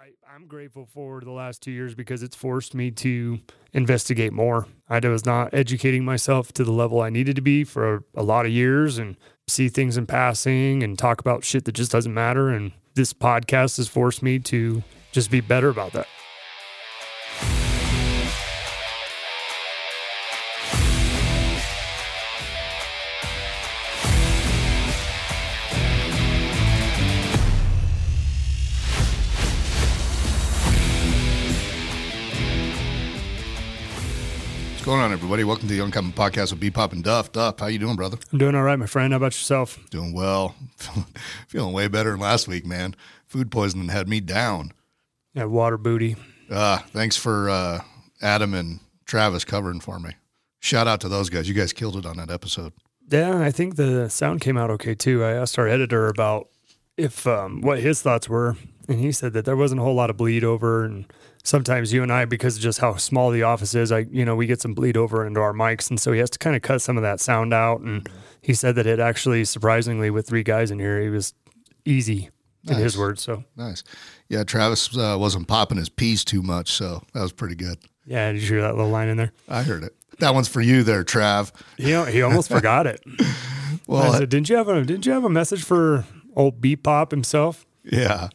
I, I'm grateful for the last two years because it's forced me to investigate more. I was not educating myself to the level I needed to be for a lot of years and see things in passing and talk about shit that just doesn't matter. And this podcast has forced me to just be better about that. Everybody? Welcome to the Uncommon Podcast with B Pop and Duff. Duff, how you doing, brother? I'm doing all right, my friend. How about yourself? Doing well. Feeling way better than last week, man. Food poisoning had me down. Yeah, water booty. Uh, thanks for uh, Adam and Travis covering for me. Shout out to those guys. You guys killed it on that episode. Yeah, I think the sound came out okay too. I asked our editor about if um, what his thoughts were, and he said that there wasn't a whole lot of bleed over, and sometimes you and I, because of just how small the office is, I you know we get some bleed over into our mics, and so he has to kind of cut some of that sound out. And he said that it actually, surprisingly, with three guys in here, it was easy in his words. So Nice. Yeah, Travis uh, wasn't popping his peas too much, so that was pretty good. yeah, did you hear that little line in there? I heard it. That one's for you there, Trav. He he almost forgot it. Well, I said, didn't you have a didn't you have a message for old Beat Pop himself? Yeah.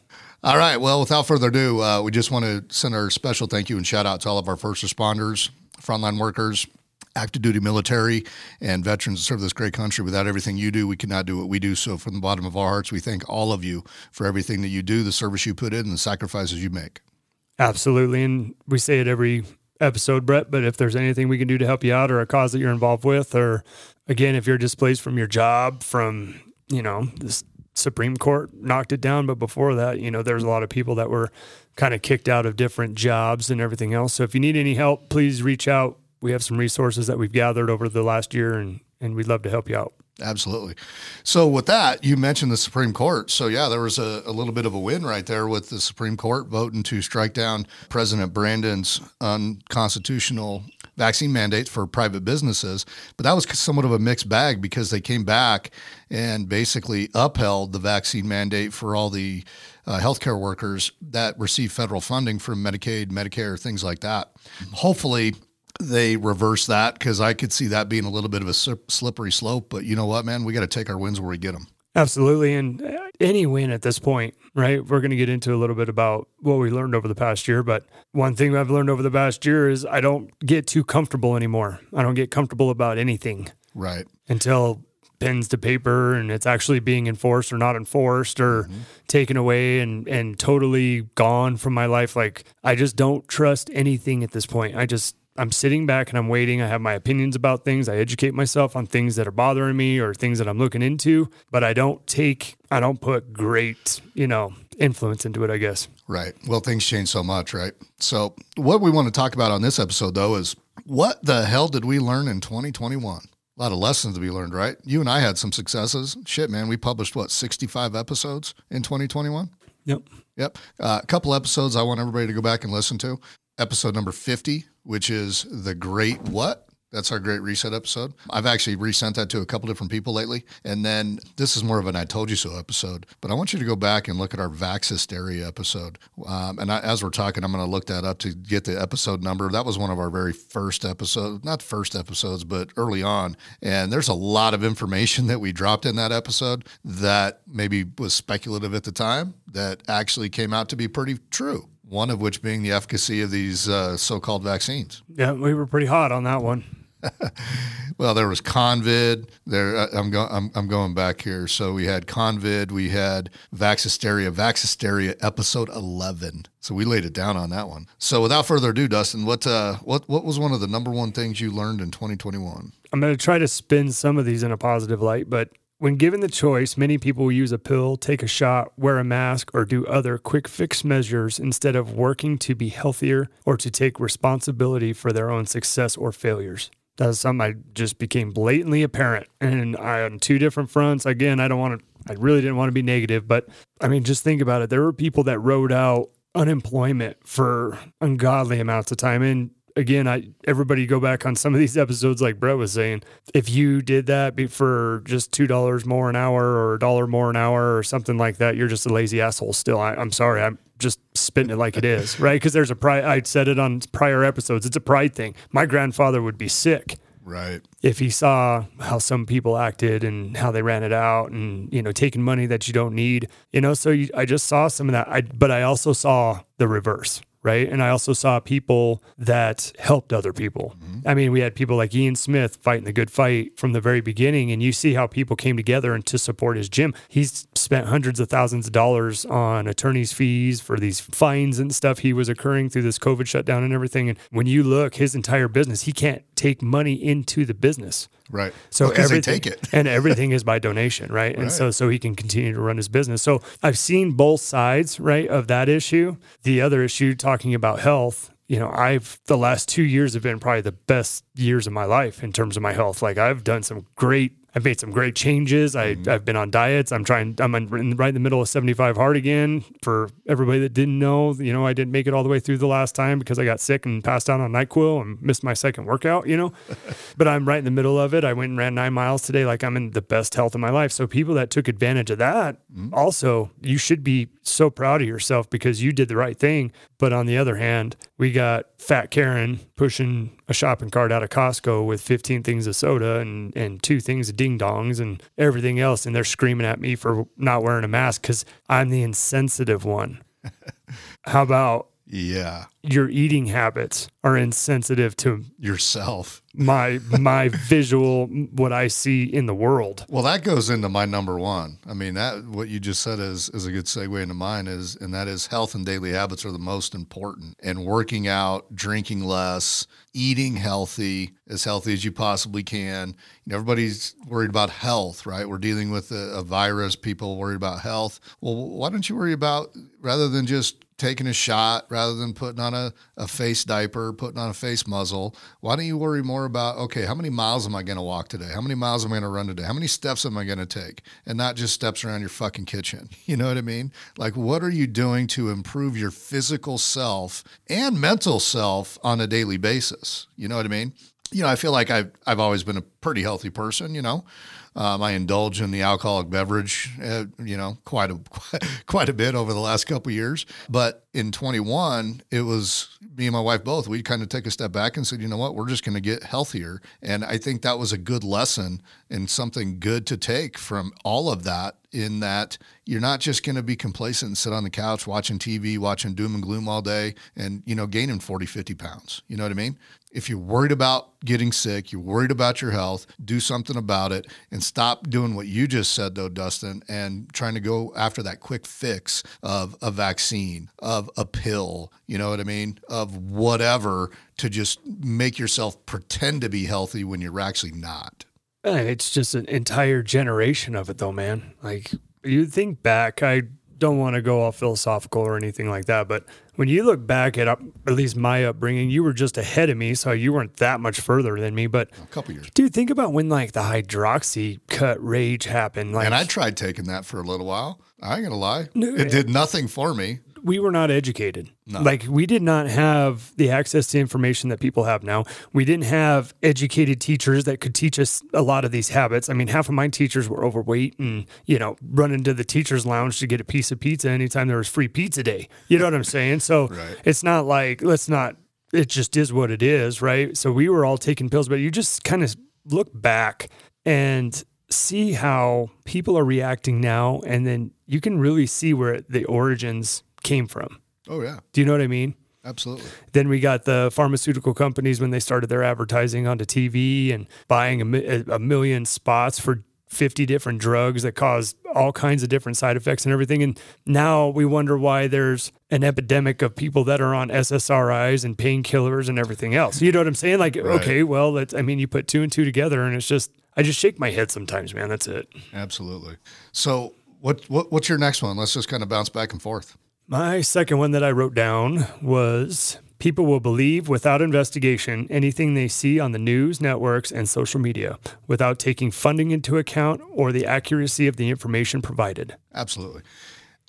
All right. Well, without further ado, uh, we just want to send our special thank you and shout out to all of our first responders, frontline workers, active duty military, and veterans that serve this great country. Without everything you do, we could not do what we do. So, from the bottom of our hearts, we thank all of you for everything that you do, the service you put in, and the sacrifices you make. Absolutely. And we say it every episode, Brett, but if there's anything we can do to help you out or a cause that you're involved with, or again, if you're displaced from your job, from, you know, this Supreme Court knocked it down. But before that, you know, there's a lot of people that were kind of kicked out of different jobs and everything else. So if you need any help, please reach out. We have some resources that we've gathered over the last year and, and we'd love to help you out. Absolutely. So, with that, you mentioned the Supreme Court. So, yeah, there was a, a little bit of a win right there with the Supreme Court voting to strike down President Brandon's unconstitutional vaccine mandates for private businesses. But that was somewhat of a mixed bag because they came back and basically upheld the vaccine mandate for all the uh, healthcare workers that receive federal funding from Medicaid, Medicare, things like that. Hopefully, they reverse that because I could see that being a little bit of a slippery slope. But you know what, man? We got to take our wins where we get them. Absolutely. And uh, any win at this point, right? We're going to get into a little bit about what we learned over the past year. But one thing I've learned over the past year is I don't get too comfortable anymore. I don't get comfortable about anything Right. until pens to paper and it's actually being enforced or not enforced or taken away and, and totally gone from my life. Like I just don't trust anything at this point. I just, I'm sitting back and I'm waiting. I have my opinions about things. I educate myself on things that are bothering me or things that I'm looking into, but I don't take, I don't put great, you know, influence into it, I guess. Right. Well, things change so much, right? So, what we want to talk about on this episode, though, is what the hell did we learn in 2021? A lot of lessons to be learned, right? You and I had some successes. Shit, man, we published what 65 episodes in 2021. Yep. Yep. Uh, a couple episodes I want everybody to go back and listen to. Episode number 50, which is The Great What? That's our Great Reset episode. I've actually resent that to a couple different people lately. And then this is more of an I Told You So episode. But I want you to go back and look at our Vax Hysteria episode. Um, and I, as we're talking, I'm going to look that up to get the episode number. That was one of our very first episodes, not first episodes, but early on. And there's a lot of information that we dropped in that episode that maybe was speculative at the time that actually came out to be pretty true. One of which being the efficacy of these uh, so called vaccines. Yeah. We were pretty hot on that one. Well, there was Convid. There, uh, I'm going. I'm, I'm going back here. So we had Convid. We had Vax Hysteria. Vax Hysteria, episode 11. So we laid it down on that one. So without further ado, Dustin, what uh, what what was one of the number one things you learned in 2021? I'm going to try to spin some of these in a positive light, but when given the choice, many people use a pill, take a shot, wear a mask, or do other quick fix measures instead of working to be healthier or to take responsibility for their own success or failures. That is something I just became blatantly apparent. And I, on two different fronts, again, I don't want to, I really didn't want to be negative, but I mean, just think about it. There were people that rode out unemployment for ungodly amounts of time. And again, I everybody go back on some of these episodes, like Brett was saying. If you did that for just two dollars more an hour or a dollar more an hour or something like that, you're just a lazy asshole. Still, I, I'm sorry. I'm just spitting it like it is, right? Because there's a pride. I said it on prior episodes. It's a pride thing. My grandfather would be sick Right. if he saw how some people acted and how they ran it out and you know taking money that you don't need you know so you, i just saw some of that I, but i also saw the reverse right? And i also saw people that helped other people. Mm-hmm. I mean we had people like ian smith fighting the good fight from the very beginning and you see how people came together and to support his gym. He's spent hundreds of thousands of dollars on attorney's fees for these fines and stuff he was occurring through this covid shutdown and everything. And when you look his entire business he can't take money into the business Right. so they everything take it. and everything is by donation, right? And Right. so so he can continue to run his business. So I've seen both sides, right, of that issue. The other issue talking about health, you know, I've the last 2 years have been probably the best years of my life in terms of my health. Like I've done some great I've made some great changes. I, Mm-hmm. I've been on diets. I'm trying. I'm in, right in the middle of 75 hard again. For everybody that didn't know, you know, I didn't make it all the way through the last time because I got sick and passed out on Nyquil and missed my second workout. You know, but I'm right in the middle of it. I went and ran nine miles today. Like I'm in the best health of my life. So people that took advantage of that, also, you should be so proud of yourself because you did the right thing. But on the other hand, we got fat Karen pushing a shopping cart out of Costco with 15 things of soda and, and two things of ding dongs and everything else. And they're screaming at me for not wearing a mask because I'm the insensitive one. How about Yeah. your eating habits are insensitive to Yourself. my my visual what I see in the world. Well, that goes into my number one. I mean, that what you just said is is a good segue into mine is, and that is health and daily habits are the most important. And working out, drinking less, eating healthy, as healthy as you possibly can. You know, everybody's worried about health, right? We're dealing with a, a virus. People worried about health. Well, why don't you worry about rather than just taking a shot rather than putting on a, a face diaper, putting on a face muzzle. Why don't you worry more about, okay, how many miles am I going to walk today? How many miles am I going to run today? How many steps am I going to take? And not just steps around your fucking kitchen. You know what I mean? Like, what are you doing to improve your physical self and mental self on a daily basis? You know what I mean? You know, I feel like I've, I've always been a pretty healthy person, you know. Um, I indulge in the alcoholic beverage, uh, you know, quite a quite a bit over the last couple years. But in 21, it was me and my wife both. We kind of took a step back and said, you know what, we're just going to get healthier. And I think that was a good lesson and something good to take from all of that. In that you're not just going to be complacent and sit on the couch watching TV, watching doom and gloom all day, and you know gaining 40, 50 pounds. You know what I mean? If you're worried about getting sick, you're worried about your health, do something about it and stop doing what you just said, though, Dustin, and trying to go after that quick fix of a vaccine, of a pill, you know what I mean? Of whatever to just make yourself pretend to be healthy when you're actually not. Uh, It's just an entire generation of it, though, man. Like you think back, I don't want to go all philosophical or anything like that, but when you look back at up, at least my upbringing, you were just ahead of me, so you weren't that much further than me. But A couple years. dude, think about when like the hydroxy cut rage happened. Like And I tried taking that for a little while. I ain't gonna lie. No, it did nothing for me. We were not educated. Like we did not have the access to information that people have now. We didn't have educated teachers that could teach us a lot of these habits. I mean, half of my teachers were overweight and, you know, running to the teachers lounge to get a piece of pizza anytime there was free pizza day. You know what I'm saying? So Right. it's not like let's not it just is what it is, right? So we were all taking pills, but you just kind of look back and see how people are reacting now and then you can really see where the origins came from. Oh yeah, Do you know what I mean? absolutely. Then we got the pharmaceutical companies when they started their advertising onto TV and buying a, a million spots for 50 different drugs that cause all kinds of different side effects and everything. And now we wonder why there's an epidemic of people that are on SSRIs and painkillers and everything else. You know what I'm saying? Like, okay, well, that's, I mean, you put two and two together and it's just, I just shake my head sometimes, man. That's it. Absolutely. So what, what what's your next one? Let's just kind of bounce back and forth. My second one that I wrote down was people will believe without investigation anything they see on the news networks and social media without taking funding into account or the accuracy of the information provided. Absolutely.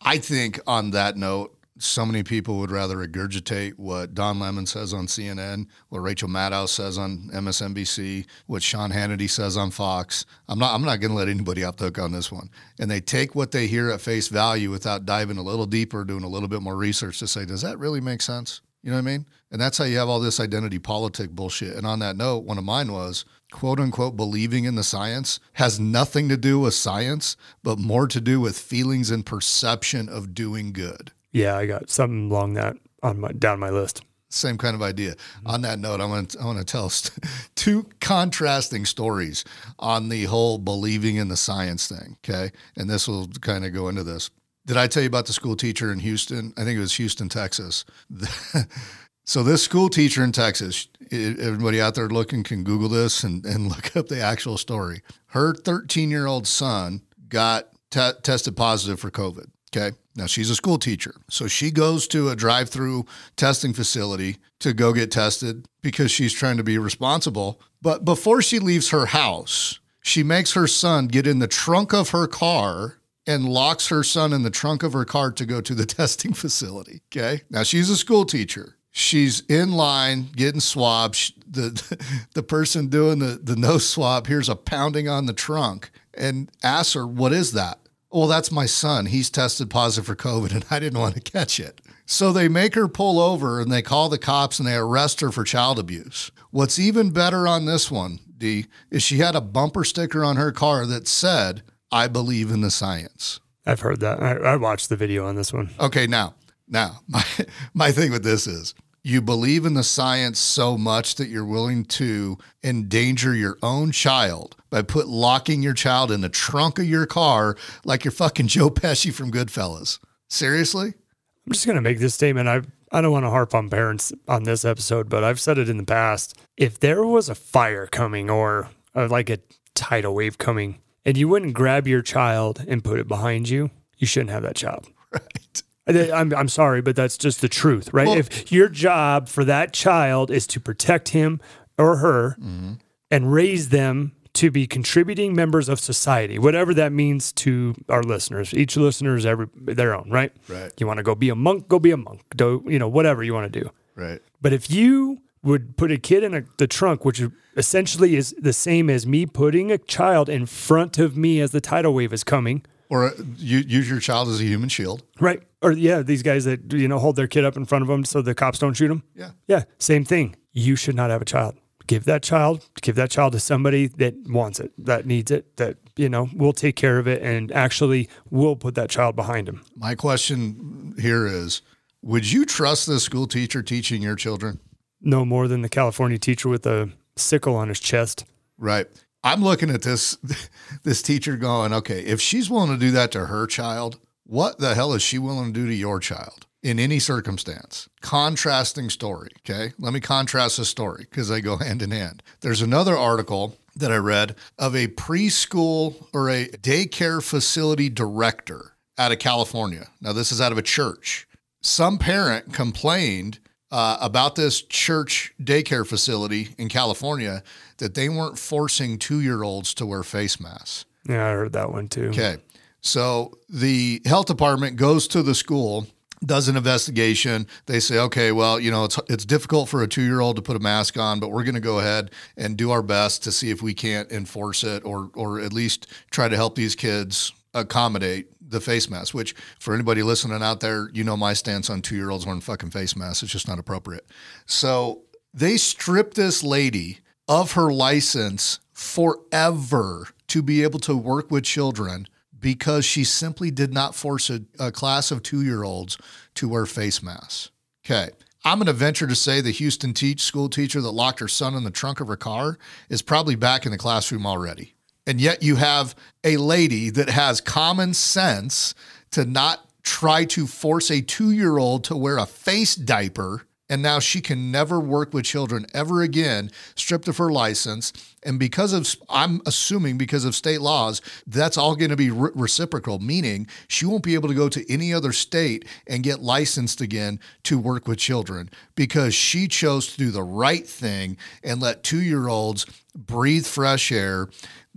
I think on that note, so many people would rather regurgitate what Don Lemon says on CNN, what Rachel Maddow says on MSNBC, what Sean Hannity says on Fox. I'm not I'm not going to let anybody off the hook on this one. And they take what they hear at face value without diving a little deeper, doing a little bit more research to say, does that really make sense? You know what I mean? And that's how you have all this identity politic bullshit. And on that note, one of mine was quote unquote believing in the science has nothing to do with science, but more to do with feelings and perception of doing good. Yeah, I got something along that on my down my list. Same kind of idea. Mm-hmm. On that note, I want to, I want to tell two contrasting stories on the whole believing in the science thing. Okay, and this will kind of go into this. Did I tell you about the school teacher in Houston? I think it was Houston, Texas. so this school teacher in Texas, everybody out there looking can Google this and, and look up the actual story. Her 13 year old son got t- tested positive for COVID. Okay. Now she's a school teacher. So she goes to a drive through testing facility to go get tested because she's trying to be responsible. But before she leaves her house, she makes her son get in the trunk of her car and locks her son in the trunk of her car to go to the testing facility. Okay. Now she's a school teacher. She's in line getting swabbed. The, the person doing the, the nose swab hears a pounding on the trunk and asks her, What is that? Well, that's my son. He's tested positive for COVID and I didn't want to catch it. So they make her pull over and they call the cops and they arrest her for child abuse. What's even better on this one, D, is she had a bumper sticker on her car that said, I believe in the science. I've heard that. I, I watched the video on this one. Okay, now, now, my, my thing with this is you believe in the science so much that you're willing to endanger your own child by put locking your child in the trunk of your car like you're fucking Joe Pesci from Goodfellas. Seriously? I'm just going to make this statement. I I don't want to harp on parents on this episode, but I've said it in the past. If there was a fire coming or, or like a tidal wave coming and you wouldn't grab your child and put it behind you, you shouldn't have that child. Right. I'm, I'm sorry, but that's just the truth, right? Well, if your job for that child is to protect him or her mm-hmm. and raise them to be contributing members of society, whatever that means to our listeners. Each listener is every their own, right? Right. You want to go be a monk, go be a monk. Do you know whatever you want to do. Right. But if you would put a kid in a, the trunk, which essentially is the same as me putting a child in front of me as the tidal wave is coming, or you use your child as a human shield. Right. Or yeah, these guys that you know hold their kid up in front of them so the cops don't shoot them. Yeah. Yeah. Same thing. You should not have a child. Give that child, give that child to somebody that wants it, that needs it, that you know will take care of it, and actually will put that child behind him. My question here is: Would you trust the school teacher teaching your children? No more than the California teacher with a sickle on his chest. Right. I'm looking at this this teacher going, okay, if she's willing to do that to her child, what the hell is she willing to do to your child in any circumstance? Contrasting story. Okay. Let me contrast the story because they go hand in hand. There's another article that I read of a preschool or a daycare facility director out of California. Now, this is out of a church. Some parent complained uh, about this church daycare facility in California that they weren't forcing two year olds to wear face masks. Yeah, I heard that one too. Okay. So the health department goes to the school, does an investigation. They say, okay, well, you know, it's it's difficult for a two year old to put a mask on, but we're going to go ahead and do our best to see if we can't enforce it or or at least try to help these kids accommodate the face mask, which for anybody listening out there, you know my stance on two year olds wearing fucking face masks. It's just not appropriate. So they strip this lady of her license forever to be able to work with children because she simply did not force a, a class of two year olds to wear face masks. Okay. I'm going to venture to say the Houston teach school teacher that locked her son in the trunk of her car is probably back in the classroom already. And yet you have a lady that has common sense to not try to force a two year old to wear a face diaper. And now she can never work with children ever again, stripped of her license. And because of, I'm assuming because of state laws, that's all going to be re- reciprocal, meaning she won't be able to go to any other state and get licensed again to work with children because she chose to do the right thing and let two year olds breathe fresh air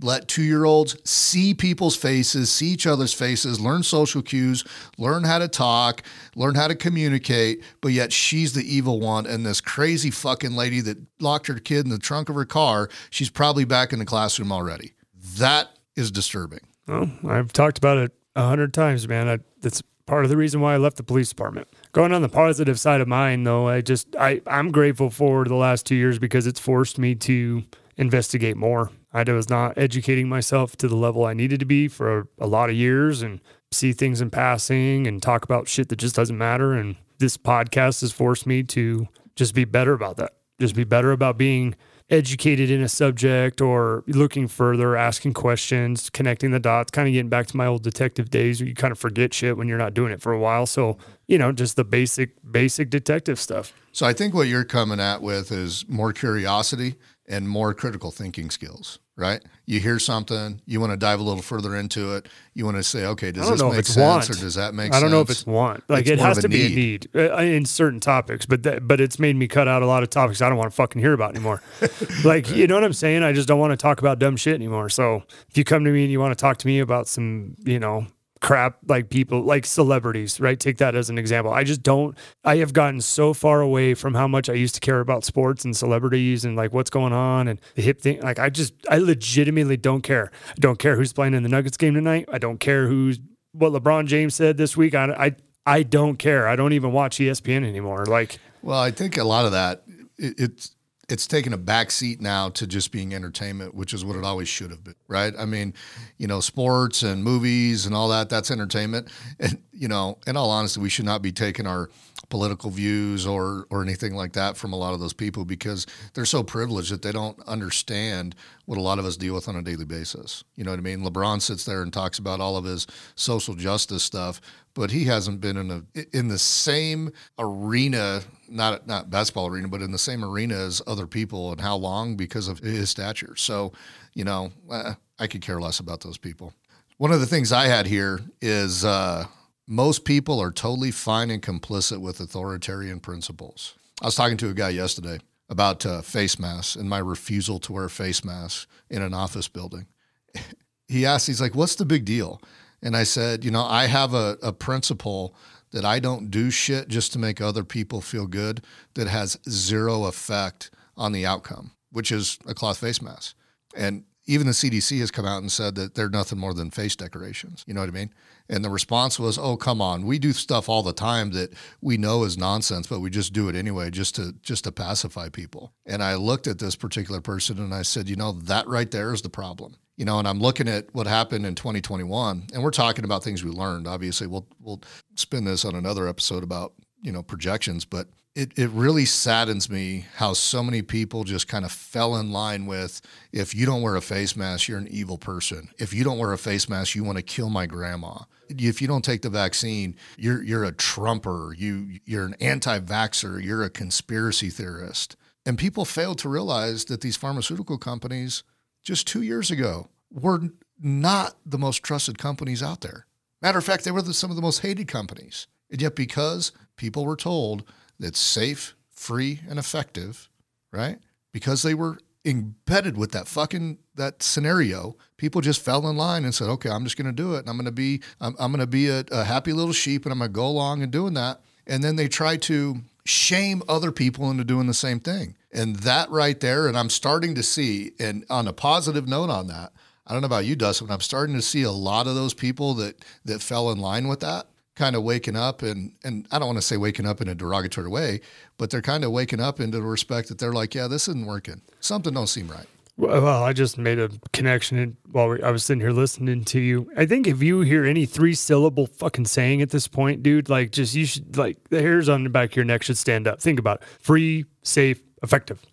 let two year olds see people's faces, see each other's faces, learn social cues, learn how to talk, learn how to communicate. But yet she's the evil one. And this crazy fucking lady that locked her kid in the trunk of her car, she's probably back in the classroom already. That is disturbing. Well, I've talked about it a hundred times, man. I, that's part of the reason why I left the police department. Going on the positive side of mine, though, I just I I'm grateful for the last two years because it's forced me to investigate more. I was not educating myself to the level I needed to be for a, a lot of years and see things in passing and talk about shit that just doesn't matter. And this podcast has forced me to just be better about that. Just be better about being educated in a subject or looking further, asking questions, connecting the dots, kind of getting back to my old detective days where you kind of forget shit when you're not doing it for a while. So, you know, just the basic, basic detective stuff. So I think what you're coming at with is more curiosity and more critical thinking skills, right? You hear something, you want to dive a little further into it. You want to say, okay, does this make sense want. or does that make sense? I don't know if it's want. Like it's it has to be a need uh, in certain topics, but that, but it's made me cut out a lot of topics I don't want to fucking hear about anymore. like, you know what I'm saying? I just don't want to talk about dumb shit anymore. So if you come to me and you want to talk to me about some, you know, crap like people like celebrities, right? Take that as an example. I just don't I have gotten so far away from how much I used to care about sports and celebrities and like what's going on and the hip thing. Like I just I legitimately don't care. I don't care who's playing in the Nuggets game tonight. I don't care who's what LeBron James said this week. I I I don't care. I don't even watch ESPN anymore. Like Well, I think a lot of that it, it's it's taken a back seat now to just being entertainment, which is what it always should have been, right? I mean, you know, sports and movies and all that, that's entertainment. And, you know, in all honesty, we should not be taking our political views or or anything like that from a lot of those people because they're so privileged that they don't understand what a lot of us deal with on a daily basis. You know what I mean? LeBron sits there and talks about all of his social justice stuff, but he hasn't been in a in the same arena not not basketball arena, but in the same arena as other people, and how long because of his stature. So, you know, uh, I could care less about those people. One of the things I had here is uh, most people are totally fine and complicit with authoritarian principles. I was talking to a guy yesterday about uh, face masks and my refusal to wear face masks in an office building. he asked, he's like, "What's the big deal?" And I said, "You know, I have a, a principle." That I don't do shit just to make other people feel good that has zero effect on the outcome, which is a cloth face mask. And even the CDC has come out and said that they're nothing more than face decorations. You know what I mean? And the response was, "Oh, come on. We do stuff all the time that we know is nonsense, but we just do it anyway just to just to pacify people." And I looked at this particular person and I said, "You know, that right there is the problem." You know, and I'm looking at what happened in 2021 and we're talking about things we learned. Obviously, we'll we'll spin this on another episode about, you know, projections, but it, it really saddens me how so many people just kind of fell in line with if you don't wear a face mask, you're an evil person. If you don't wear a face mask, you want to kill my grandma. If you don't take the vaccine, you're you're a trumper. You you're an anti-vaxxer. You're a conspiracy theorist. And people fail to realize that these pharmaceutical companies just two years ago were not the most trusted companies out there. Matter of fact, they were the, some of the most hated companies. And yet, because people were told that's safe, free, and effective, right? Because they were embedded with that fucking that scenario, people just fell in line and said, "Okay, I'm just going to do it, and I'm going to be I'm, I'm going to be a, a happy little sheep, and I'm going to go along and doing that." And then they try to shame other people into doing the same thing, and that right there, and I'm starting to see, and on a positive note on that, I don't know about you, Dustin, but I'm starting to see a lot of those people that that fell in line with that kind of waking up and and I don't want to say waking up in a derogatory way, but they're kind of waking up into the respect that they're like, yeah, this isn't working. Something don't seem right. Well, I just made a connection while I was sitting here listening to you. I think if you hear any three syllable fucking saying at this point, dude, like just you should like the hairs on the back of your neck should stand up. Think about it. Free, safe, effective.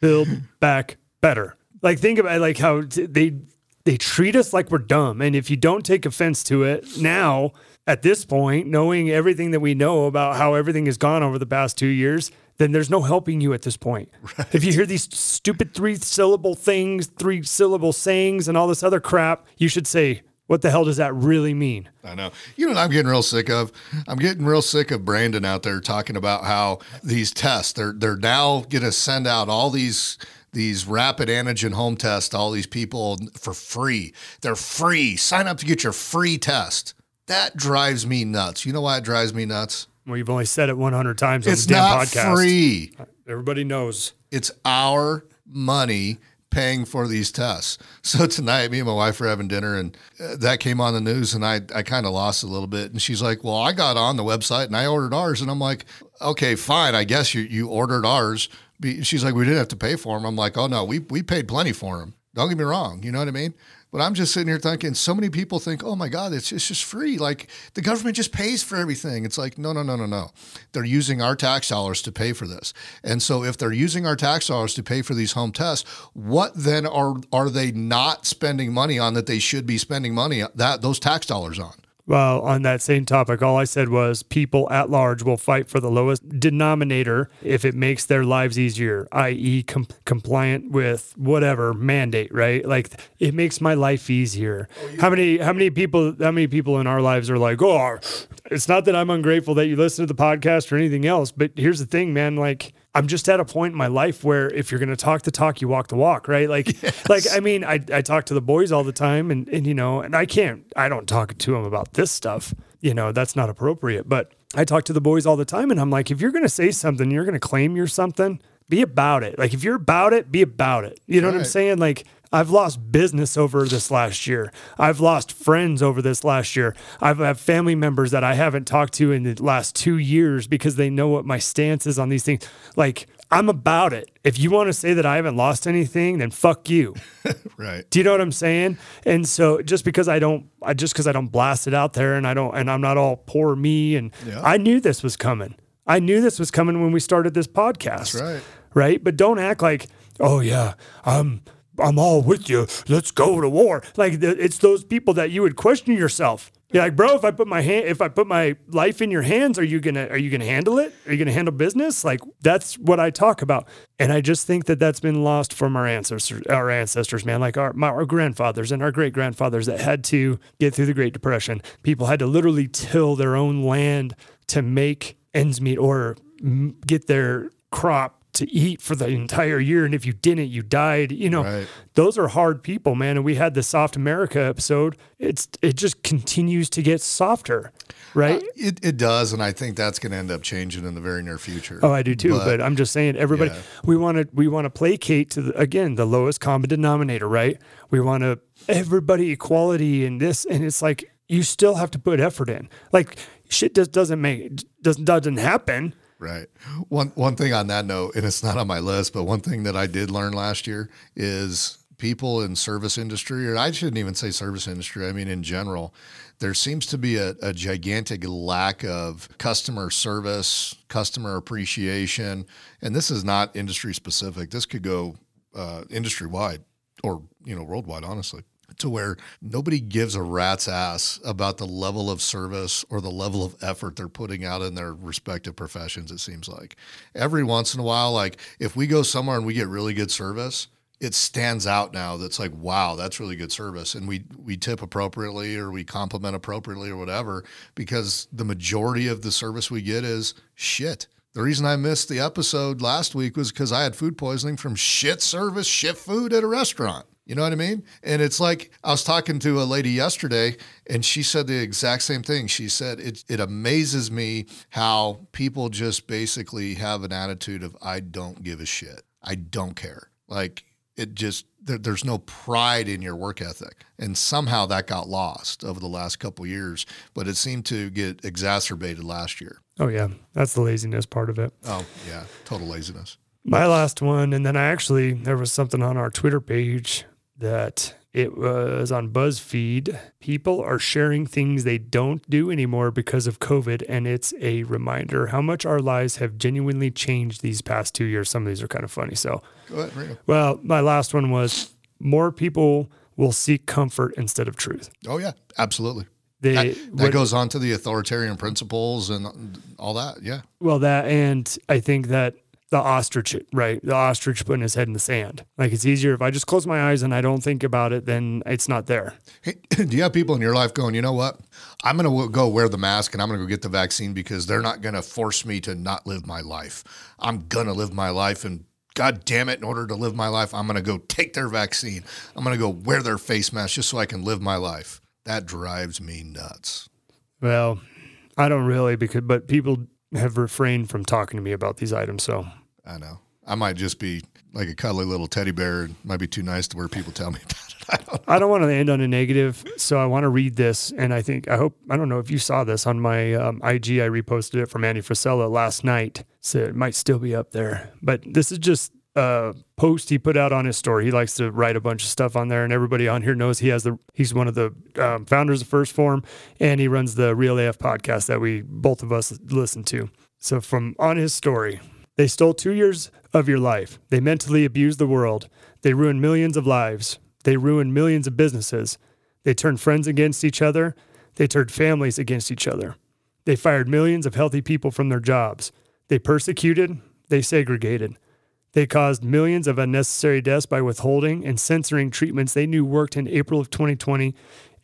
Build back better. Like think about like how they they treat us like we're dumb, and if you don't take offense to it now, at this point, knowing everything that we know about how everything has gone over the past two years, then there's no helping you at this point. Right. If you hear these stupid three syllable things, three syllable sayings, and all this other crap, you should say, what the hell does that really mean? I know. You know what I'm getting real sick of? I'm getting real sick of Brandon out there talking about how these tests, they're they're now gonna send out all these these rapid antigen home tests to all these people for free. They're free. Sign up to get your free test. That drives me nuts. You know why it drives me nuts? Well, you've only said it 100 times on it's the damn not podcast. free. Everybody knows. It's our money paying for these tests. So tonight, me and my wife were having dinner, and uh, that came on the news, and I I kind of lost a little bit. And she's like, "Well, I got on the website and I ordered ours," and I'm like, "Okay, fine. I guess you you ordered ours." She's like, "We didn't have to pay for them." I'm like, "Oh no, we we paid plenty for them." Don't get me wrong. You know what I mean? But I'm just sitting here thinking, so many people think, oh my God, it's, it's just free. Like the government just pays for everything. It's like, no, no, no, no, no. They're using our tax dollars to pay for this. And so if they're using our tax dollars to pay for these home tests, what then are are they not spending money on that they should be spending money that those tax dollars on? Well, on that same topic, all I said was people at large will fight for the lowest denominator if it makes their lives easier, i.e., com- compliant with whatever mandate, right? Like it makes my life easier. Oh, how many how many people how many people in our lives are like, oh, it's not that I'm ungrateful that you listen to the podcast or anything else, but here's the thing, man, like I'm just at a point in my life where if you're going to talk the talk, you walk the walk, right? Like, yes. like I mean, I, I talk to the boys all the time, and and you know, and I can't, I don't talk to them about this stuff. You know, that's not appropriate. But I talk to the boys all the time, and I'm like, if you're going to say something, you're going to claim you're something. Be about it. Like if you're about it, be about it. You know right. what I'm saying? Like I've lost business over this last year. I've lost friends over this last year. I've had family members that I haven't talked to in the last two years because they know what my stance is on these things. Like, I'm about it. If you want to say that I haven't lost anything, then fuck you. right. Do you know what I'm saying? And so just because I don't, I just because I don't blast it out there and I don't, and I'm not all poor me, and yeah. I knew this was coming. I knew this was coming when we started this podcast. That's right. Right. But don't act like, oh yeah, I'm I'm all with you. Let's go to war. Like it's those people that you would question yourself. You're like, bro, if I put my hand, if I put my life in your hands, are you gonna, are you gonna handle it? Are you gonna handle business? Like that's what I talk about, and I just think that that's been lost from our ancestors, our ancestors, man. Like our my, our grandfathers and our great grandfathers that had to get through the Great Depression. People had to literally till their own land to make ends meet or get their crop to eat for the entire year. And if you didn't, you died. You know, right. those are hard people, man. And we had the Soft America episode. It's it just continues to get softer, right? Uh, it, it does, and I think that's going to end up changing in the very near future. Oh, I do too. But, but I'm just saying, everybody, yeah. we want to we want to placate to the, again the lowest common denominator, right? We want to everybody equality and this, and it's like you still have to put effort in. Like shit just doesn't make doesn't doesn't happen Right. One one thing on that note, and it's not on my list, but one thing that I did learn last year is people in service industry, or I shouldn't even say service industry. I mean in general, there seems to be a, a gigantic lack of customer service, customer appreciation, and this is not industry specific. This could go uh, industry wide or you know worldwide, honestly to where nobody gives a rat's ass about the level of service or the level of effort they're putting out in their respective professions, it seems like. Every once in a while, like if we go somewhere and we get really good service, it stands out now that's like wow that's really good service and we we tip appropriately or we compliment appropriately or whatever because the majority of the service we get is shit the reason I missed the episode last week was because I had food poisoning from shit service, shit food at a restaurant. You know what I mean? And it's like I was talking to a lady yesterday and she said the exact same thing. She said it it amazes me how people just basically have an attitude of I don't give a shit. I don't care. Like it just there, there's no pride in your work ethic. And somehow that got lost over the last couple years, but it seemed to get exacerbated last year. Oh yeah, that's the laziness part of it. Oh, yeah, total laziness. My last one and then I actually there was something on our Twitter page that it was on BuzzFeed. People are sharing things they don't do anymore because of COVID. And it's a reminder how much our lives have genuinely changed these past two years. Some of these are kind of funny. So, go ahead, well, my last one was more people will seek comfort instead of truth. Oh, yeah, absolutely They That, that what- goes on to the authoritarian principles and all that. Yeah. well that and I think that the ostrich, right? The ostrich putting his head in the sand. Like it's easier if I just close my eyes and I don't think about it, then it's not there. Hey, do you have people in your life going, you know what? I'm going to go wear the mask and I'm going to go get the vaccine because they're not going to force me to not live my life. I'm going to live my life. And God damn it, in order to live my life, I'm going to go take their vaccine. I'm going to go wear their face mask just so I can live my life. That drives me nuts. Well, I don't really because but people have refrained from talking to me about these items, so I know. I might just be like a cuddly little teddy bear. It might be too nice to where people tell me about it. I don't I don't want to end on a negative, so I want to read this. And I think, I hope, I don't know if you saw this on my um, IG. I reposted it from Andy Frisella last night. So it might still be up there. But this is just a post he put out on his story. He likes to write a bunch of stuff on there, and everybody on here knows he has the, he's one of the um, founders of First Form, and he runs the Real AF podcast that we, both of us, listen to. So from on his story, they stole two years of your life. They mentally abused the world. They ruined millions of lives. They ruined millions of businesses. They turned friends against each other. They turned families against each other. They fired millions of healthy people from their jobs. They persecuted. They segregated. They caused millions of unnecessary deaths by withholding and censoring treatments they knew worked in April of 2020,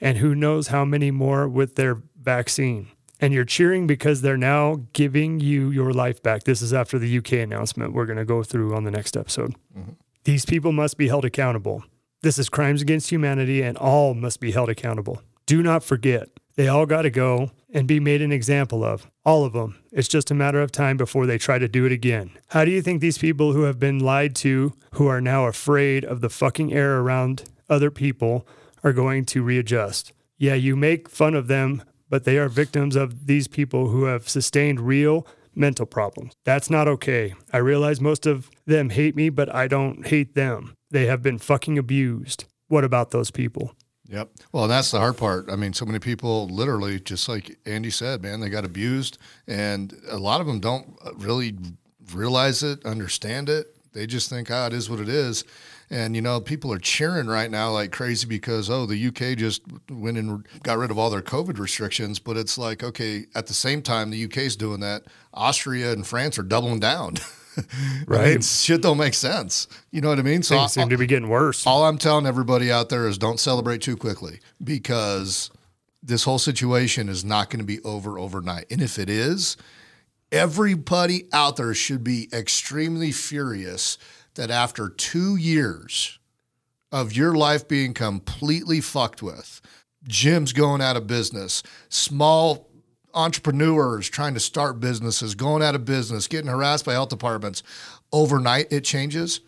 and who knows how many more with their vaccine. And you're cheering because they're now giving you your life back. This is after the UK announcement we're going to go through on the next episode. Mm-hmm. These people must be held accountable. This is crimes against humanity, and all must be held accountable. Do not forget, they all got to go and be made an example of. All of them. It's just a matter of time before they try to do it again. How do you think these people who have been lied to, who are now afraid of the fucking air around other people, are going to readjust? Yeah, you make fun of them, but they are victims of these people who have sustained real mental problems. That's not okay. I realize most of them hate me, but I don't hate them. They have been fucking abused. What about those people? Yep. Well, that's the hard part. I mean, so many people literally, just like Andy said, man, they got abused, and a lot of them don't really realize it, understand it. They just think, ah, it is what it is. And, you know, people are cheering right now like crazy because, oh, the UK just went and got rid of all their COVID restrictions. But it's like, okay, at the same time, the UK's doing that. Austria and France are doubling down. Right. Right. shit don't make sense. You know what I mean? So Things seem to be getting worse. all I'm telling everybody out there is don't celebrate too quickly because this whole situation is not going to be over overnight. And if it is, everybody out there should be extremely furious that after two years of your life being completely fucked with, gyms going out of business, small entrepreneurs trying to start businesses, going out of business, getting harassed by health departments, overnight it changes.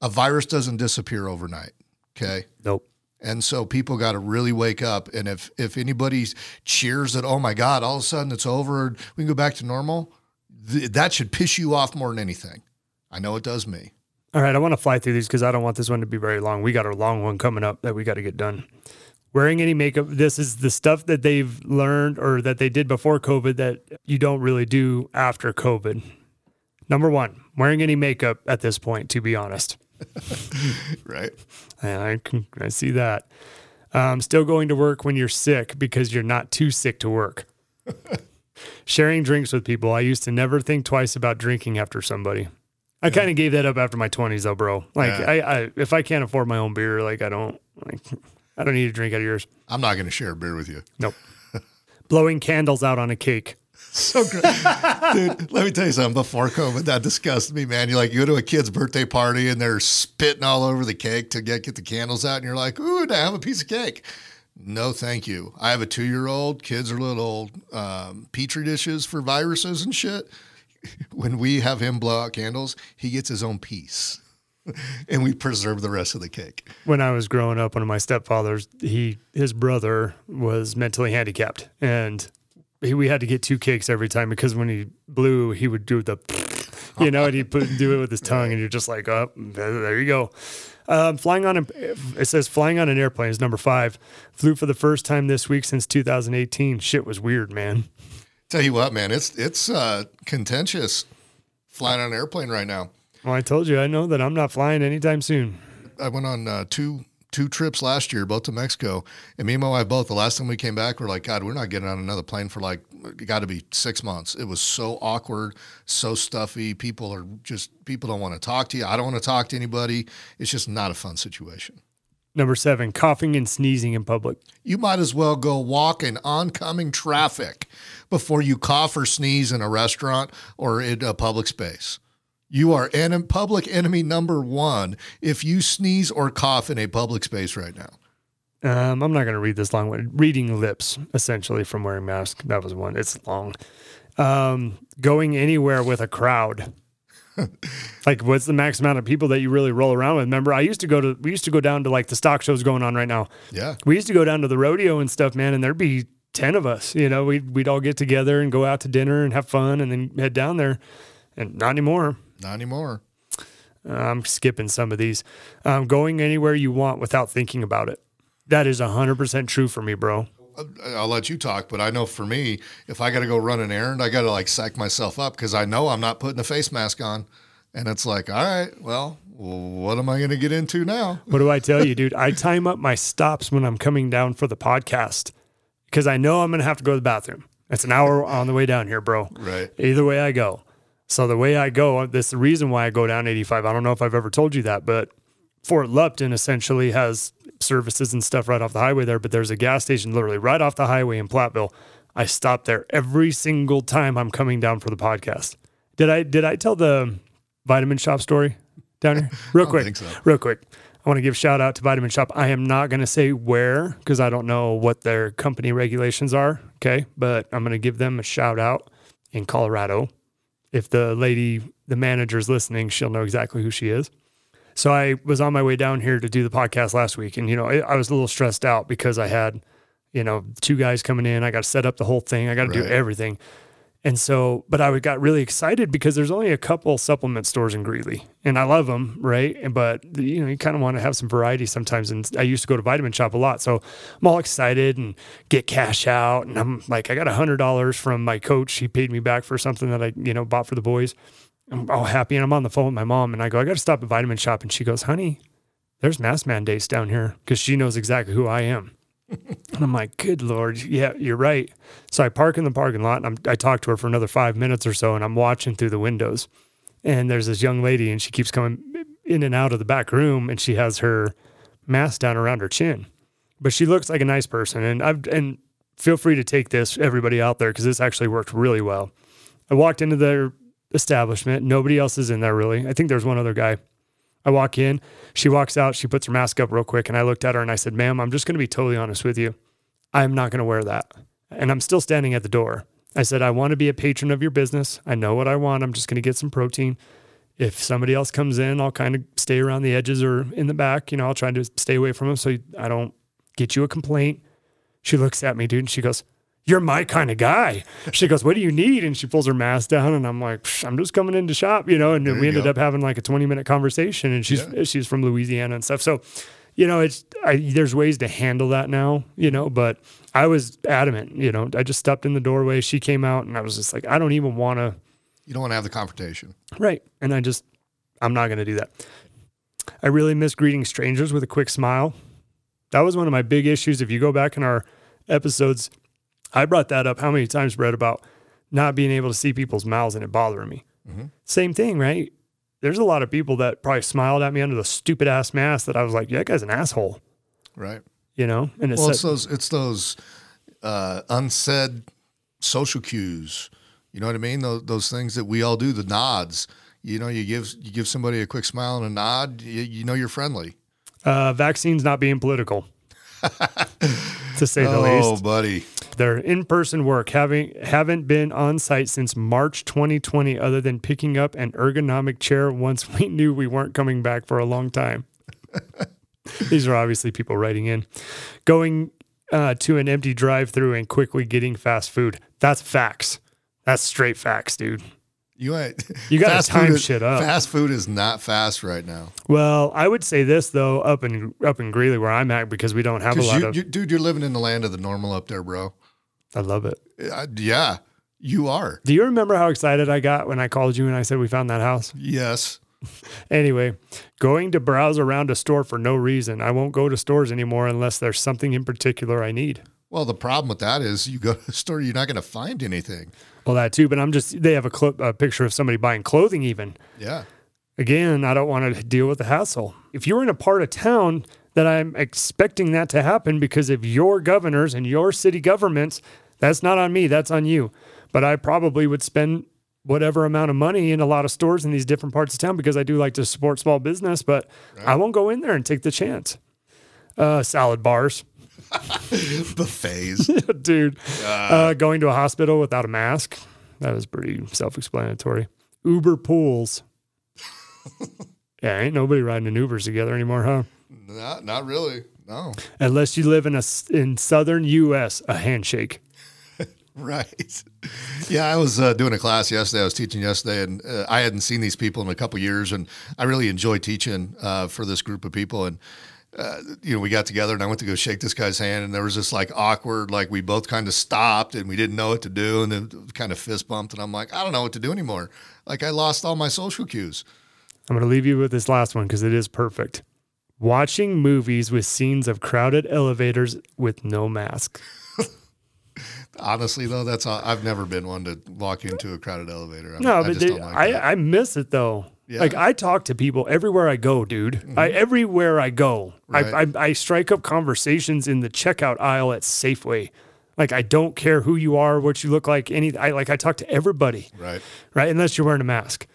A virus doesn't disappear overnight. Okay. Nope. And so people got to really wake up. And if if anybody cheers that, oh my God, all of a sudden it's over, we can go back to normal, th- that should piss you off more than anything. I know it does me. All right, I want to fly through these because I don't want this one to be very long. We got a long one coming up that we got to get done. Wearing any makeup, this is the stuff that they've learned or that they did before COVID that you don't really do after COVID. Number one, wearing any makeup at this point, to be honest. Right. And I can I see that. Um, still going to work when you're sick because you're not too sick to work. Sharing drinks with people. I used to never think twice about drinking after somebody. I kind of gave that up after my 20s, though, bro. Like, Yeah. I, I if I can't afford my own beer, like I don't, like, I don't need to drink out of yours. I'm not going to share a beer with you. Nope. Blowing candles out on a cake. So great. Dude, let me tell you something. Before COVID, that disgusted me, man. You're like you go to a kid's birthday party and they're spitting all over the cake to get, get the candles out, and you're like, ooh, now have a piece of cake. No, thank you. I have a two year old. Kids are little um, petri dishes for viruses and shit. When we have him blow out candles, he gets his own piece. And we preserve the rest of the cake. when I was growing up, one of my stepfathers, he his brother was mentally handicapped, and he, we had to get two cakes every time because when he blew, he would do the, you know, and he put do it with his tongue, and you're just like, oh, there there you go. Um, flying on a, it says flying on an airplane is number five. Flew for the first time this week since 2018. Shit was weird, man. Tell you what, man, it's it's uh, contentious flying on an airplane right now. Well, I told you, I know that I'm not flying anytime soon. I went on uh, two two trips last year, both to Mexico, and me and my wife both. The last time we came back, we're like, God, we're not getting on another plane for like got to be six months. It was so awkward, so stuffy. People are just people don't want to talk to you. I don't want to talk to anybody. It's just not a fun situation. Number seven, coughing and sneezing in public. You might as well go walk in oncoming traffic before you cough or sneeze in a restaurant or in a public space. You are en- public enemy number one if you sneeze or cough in a public space right now. Um, I'm not going to read this long one. Reading lips, essentially, from wearing mask. That was one. It's long. Um, going anywhere with a crowd. like, what's the max amount of people that you really roll around with? Remember, I used to go to, we used to go down to like the stock shows going on right now. Yeah. We used to go down to the rodeo and stuff, man, and there'd be 10 of us. You know, we'd, we'd all get together and go out to dinner and have fun and then head down there. And not anymore. Not anymore. I'm skipping some of these. Um, going anywhere you want without thinking about it. That is 100% true for me, bro. I'll let you talk, but I know for me, if I got to go run an errand, I got to like psych myself up because I know I'm not putting a face mask on. And it's like, all right, well, what am I going to get into now? What do I tell you, dude? I time up my stops when I'm coming down for the podcast because I know I'm going to have to go to the bathroom. It's an hour on the way down here, bro. Right. Either way I go. So the way I go, this is the reason why I go down 85. I don't know if I've ever told you that, but Fort Lupton essentially has services and stuff right off the highway there, but there's a gas station literally right off the highway in Platteville. I stop there every single time I'm coming down for the podcast. Did I did I tell the Vitamin Shoppe story down here? Real quick. so. Real quick. I want to give shout out to Vitamin Shoppe. I am not going to say where because I don't know what their company regulations are. Okay. But I'm going to give them a shout out in Colorado. If the lady, the manager is listening, she'll know exactly who she is. So I was on my way down here to do the podcast last week, and you know I, I was a little stressed out because I had, you know, two guys coming in. I got to set up the whole thing. I got to do everything, and so, but I got really excited because there's only a couple supplement stores in Greeley, and I love them, right? But you know, you kind of want to have some variety sometimes. And I used to go to Vitamin Shoppe a lot, so I'm all excited and get cash out, and I'm like, I got a hundred dollars from my coach. He paid me back for something that I, you know, bought for the boys. I'm all happy, and I'm on the phone with my mom, and I go, I got to stop at Vitamin Shoppe, and she goes, Honey, there's mask mandates down here because she knows exactly who I am. And I'm like, good Lord. Yeah, you're right. So I park in the parking lot and I'm, I talk to her for another five minutes or so and I'm watching through the windows. And there's this young lady and she keeps coming in and out of the back room and she has her mask down around her chin. But she looks like a nice person. And I've, and feel free to take this, everybody out there, because this actually worked really well. I walked into their establishment. Nobody else is in there really. I think there's one other guy. I walk in, she walks out, she puts her mask up real quick, and I looked at her and I said, Ma'am, I'm just going to be totally honest with you. I'm not going to wear that. And I'm still standing at the door. I said, I want to be a patron of your business. I know what I want. I'm just going to get some protein. If somebody else comes in, I'll kind of stay around the edges or in the back. You know, I'll try to stay away from them so I don't get you a complaint. She looks at me, dude, and she goes, You're my kind of guy. She goes, What do you need? And she pulls her mask down, and I'm like, I'm just coming in to shop, you know. And There we ended go. up having like a 20 minute conversation, and she's Yeah. she's from Louisiana and stuff. So, you know, it's I, there's ways to handle that now, you know. But I was adamant, you know. I just stepped in the doorway. She came out, and I was just like, I don't even want to. You don't want to have the confrontation. Right. And I just, I'm not going to do that. I really miss greeting strangers with a quick smile. That was one of my big issues. If you go back in our episodes, I brought that up how many times, Brett, about not being able to see people's mouths and it bothering me. Mhm. Same thing, right? There's a lot of people that probably smiled at me under the stupid ass mask that I was like, yeah, that guy's an asshole, Right. you know? And it's Well, it's those it's those uh, unsaid social cues. You know what I mean? Those, those things that we all do. The nods. You know, you give you give somebody a quick smile and a nod. You, you know you're friendly. uh, vaccines not being political, to say the oh, least. Oh, buddy. Their in-person work having haven't been on site since March 2020 other than picking up an ergonomic chair once we knew we weren't coming back for a long time. These are obviously people writing in. Going uh, to an empty drive-through and quickly getting fast food. That's facts. That's straight facts, dude. You ain't. You gotta fast time is- shit up. Fast food is not fast right now. Well, I would say this though, up in up in Greeley where I'm at, because we don't have a lot you, of. you, dude, you're living in the land of the normal up there, bro. I love it. Uh, yeah, you are. Do you remember how excited I got when I called you and I said we found that house? Yes. Anyway, going to browse around a store for no reason. I won't go to stores anymore unless there's something in particular I need. Well, the problem with that is you go to the store, you're not going to find anything. Well, that too, but I'm just, they have a, clip, a picture of somebody buying clothing even. Yeah. Again, I don't want to deal with the hassle. If you're in a part of town that I'm expecting that to happen because of your governors and your city governments, that's not on me, that's on you. But I probably would spend whatever amount of money in a lot of stores in these different parts of town because I do like to support small business, but I won't go in there and take the chance. Uh, salad bars, Buffets. dude. Uh, going to a hospital without a mask. That was pretty self explanatory. Uber pools. yeah, ain't nobody riding in Ubers together anymore, huh? not, not really. No. Unless you live in a in southern U.S., a handshake. Right. Yeah, I was uh, doing a class yesterday. I was teaching yesterday, and uh, I hadn't seen these people in a couple years, and I really enjoy teaching uh, for this group of people. And uh, you know, we got together, and I went to go shake this guy's hand, and there was this like awkward, like we both kind of stopped, and we didn't know what to do, and then kind of fist bumped, and I'm like, I don't know what to do anymore. Like I lost all my social cues. I'm going to leave you with this last one because it is perfect. Watching movies with scenes of crowded elevators with no mask. Honestly, though, that's all, I've never been one to walk into a crowded elevator. I'm- No, I but just they, don't like I. I miss it though. Yeah. Like I talk to people everywhere I go, dude. Mm-hmm. I, everywhere I go, I, I, I strike up conversations in the checkout aisle at Safeway. Like I don't care who you are, what you look like, any. I like I talk to everybody, right. right? Unless you're wearing a mask,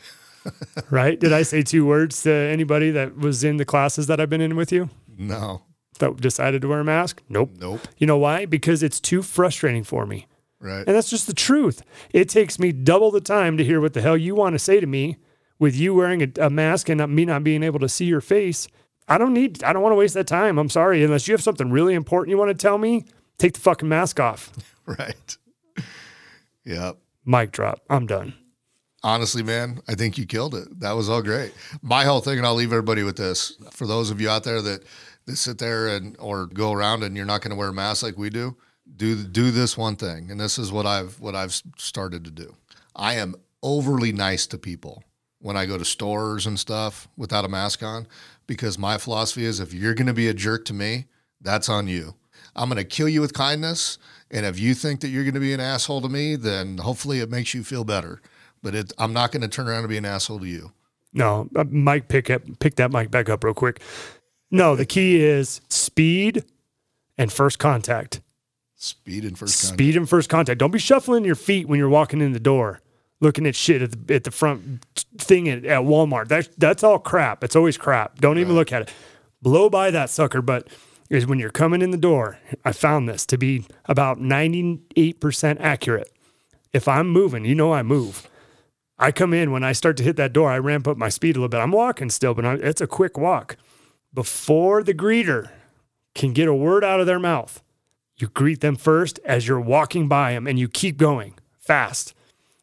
right? Did I say two words to anybody that was in the classes that I've been in with you No. That decided to wear a mask? Nope. Nope. You know why? Because it's too frustrating for me. Right. And that's just the truth. It takes me double the time to hear what the hell you want to say to me with you wearing a, a mask and not, me not being able to see your face. I don't need, I don't want to waste that time. I'm sorry. Unless you have something really important you want to tell me, take the fucking mask off. Right. Yep. Mic drop. I'm done. Honestly, man, I think you killed it. That was all great. My whole thing, and I'll leave everybody with this: for those of you out there that, that sit there and or go around and you're not going to wear a mask like we do, do do this one thing, and this is what I've what I've started to do. I am overly nice to people when I go to stores and stuff without a mask on, because my philosophy is if you're going to be a jerk to me, that's on you. I'm going to kill you with kindness. And if you think that you're going to be an asshole to me, then hopefully it makes you feel better. But it, I'm not going to turn around and be an asshole to you. No, uh, Mike, pick up, pick that mic back up real quick. No, the key is speed and first contact. Speed and first contact. Speed and first contact. Don't be shuffling your feet when you're walking in the door, looking at shit at the, at the front thing at, at Walmart. That's that's all crap. It's always crap. Don't even look at it. Blow by that sucker. But is when you're coming in the door. I found this to be about 98% accurate. If I'm moving, you know I move. I come in when I start to hit that door. I ramp up my speed a little bit. I'm walking still, but I, it's a quick walk. Before the greeter can get a word out of their mouth, you greet them first as you're walking by them and you keep going fast.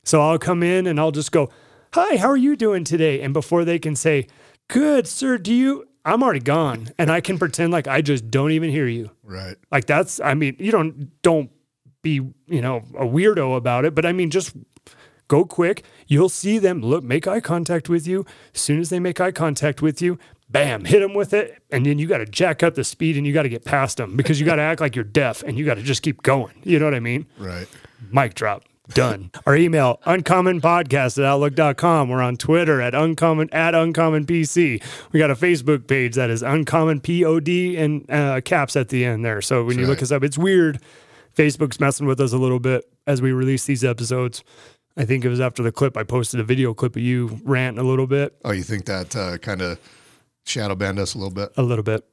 So I'll come in and I'll just go, Hi, how are you doing today? And before they can say, Good, sir, do you? I'm already gone. And I can pretend like I just don't even hear you. Right. Like that's, I mean, you don't, don't be, you know, a weirdo about it, but I mean, just go quick. You'll see them look, make eye contact with you. As soon as they make eye contact with you, bam, hit them with it. And then you got to jack up the speed and you got to get past them because you got to act like you're deaf and you got to just keep going. You know what I mean? Right. Mic drop. Done. Our email, uncommonpodcast at outlook.com. We're on Twitter at uncommon at uncommon PC. We got a Facebook page that is uncommon pod and uh, caps at the end there. So when you look us up, it's weird. Facebook's messing with us a little bit as we release these episodes. I think it was after the clip I posted a video clip of you ranting a little bit, Oh, you think that uh, kind of shadow banned us a little bit? a little bit.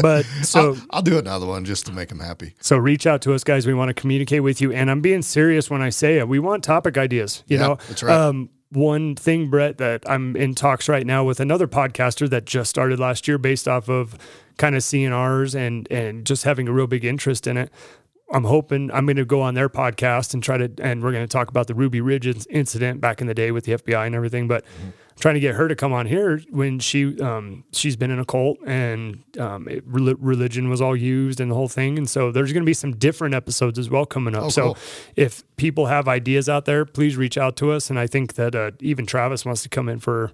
But so I'll, I'll do another one just to make them happy. So reach out to us, guys. We want to communicate with you, and I'm being serious when I say it. We want topic ideas. You Yeah, know, that's right. Um, one thing, Brett, that I'm in talks right now with another podcaster that just started last year, based off of kind of seeing ours and and just having a real big interest in it. I'm hoping I'm going to go on their podcast and try to, and we're going to talk about the Ruby Ridge incident back in the day with the FBI and everything. But I'm trying to get her to come on here when she, um, she's been in a cult and um, it, religion was all used and the whole thing. And so there's going to be some different episodes as well coming up. Oh, so cool. if people have ideas out there, please reach out to us. And I think that uh, even Travis wants to come in for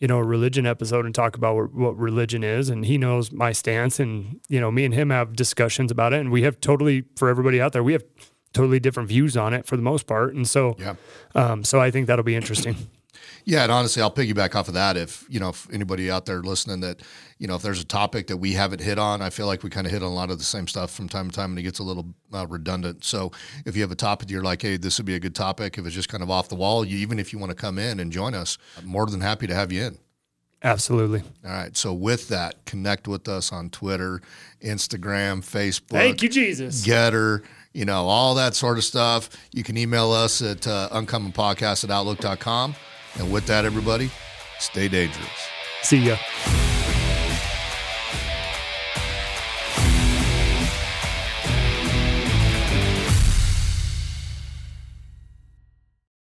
you know, a religion episode and talk about what, what religion is. And he knows my stance. And, you know, me and him have discussions about it. And we have totally, for everybody out there, we have totally different views on it for the most part. And so, Yeah. um, so I think that'll be interesting. Yeah, and honestly, I'll piggyback off of that. If you know, if anybody out there listening that, you know, if there's a topic that we haven't hit on, I feel like we kind of hit on a lot of the same stuff from time to time, and it gets a little uh, redundant. So, if you have a topic you're like, hey, this would be a good topic, if it's just kind of off the wall, you, even if you want to come in and join us, I'm more than happy to have you in. Absolutely. All right. So, with that, connect with us on Twitter, Instagram, Facebook. Thank you, Jesus. Gettr, you know, all that sort of stuff. You can email us at uh, uncommonpodcast at outlook.com. And with that, everybody, stay dangerous. See ya.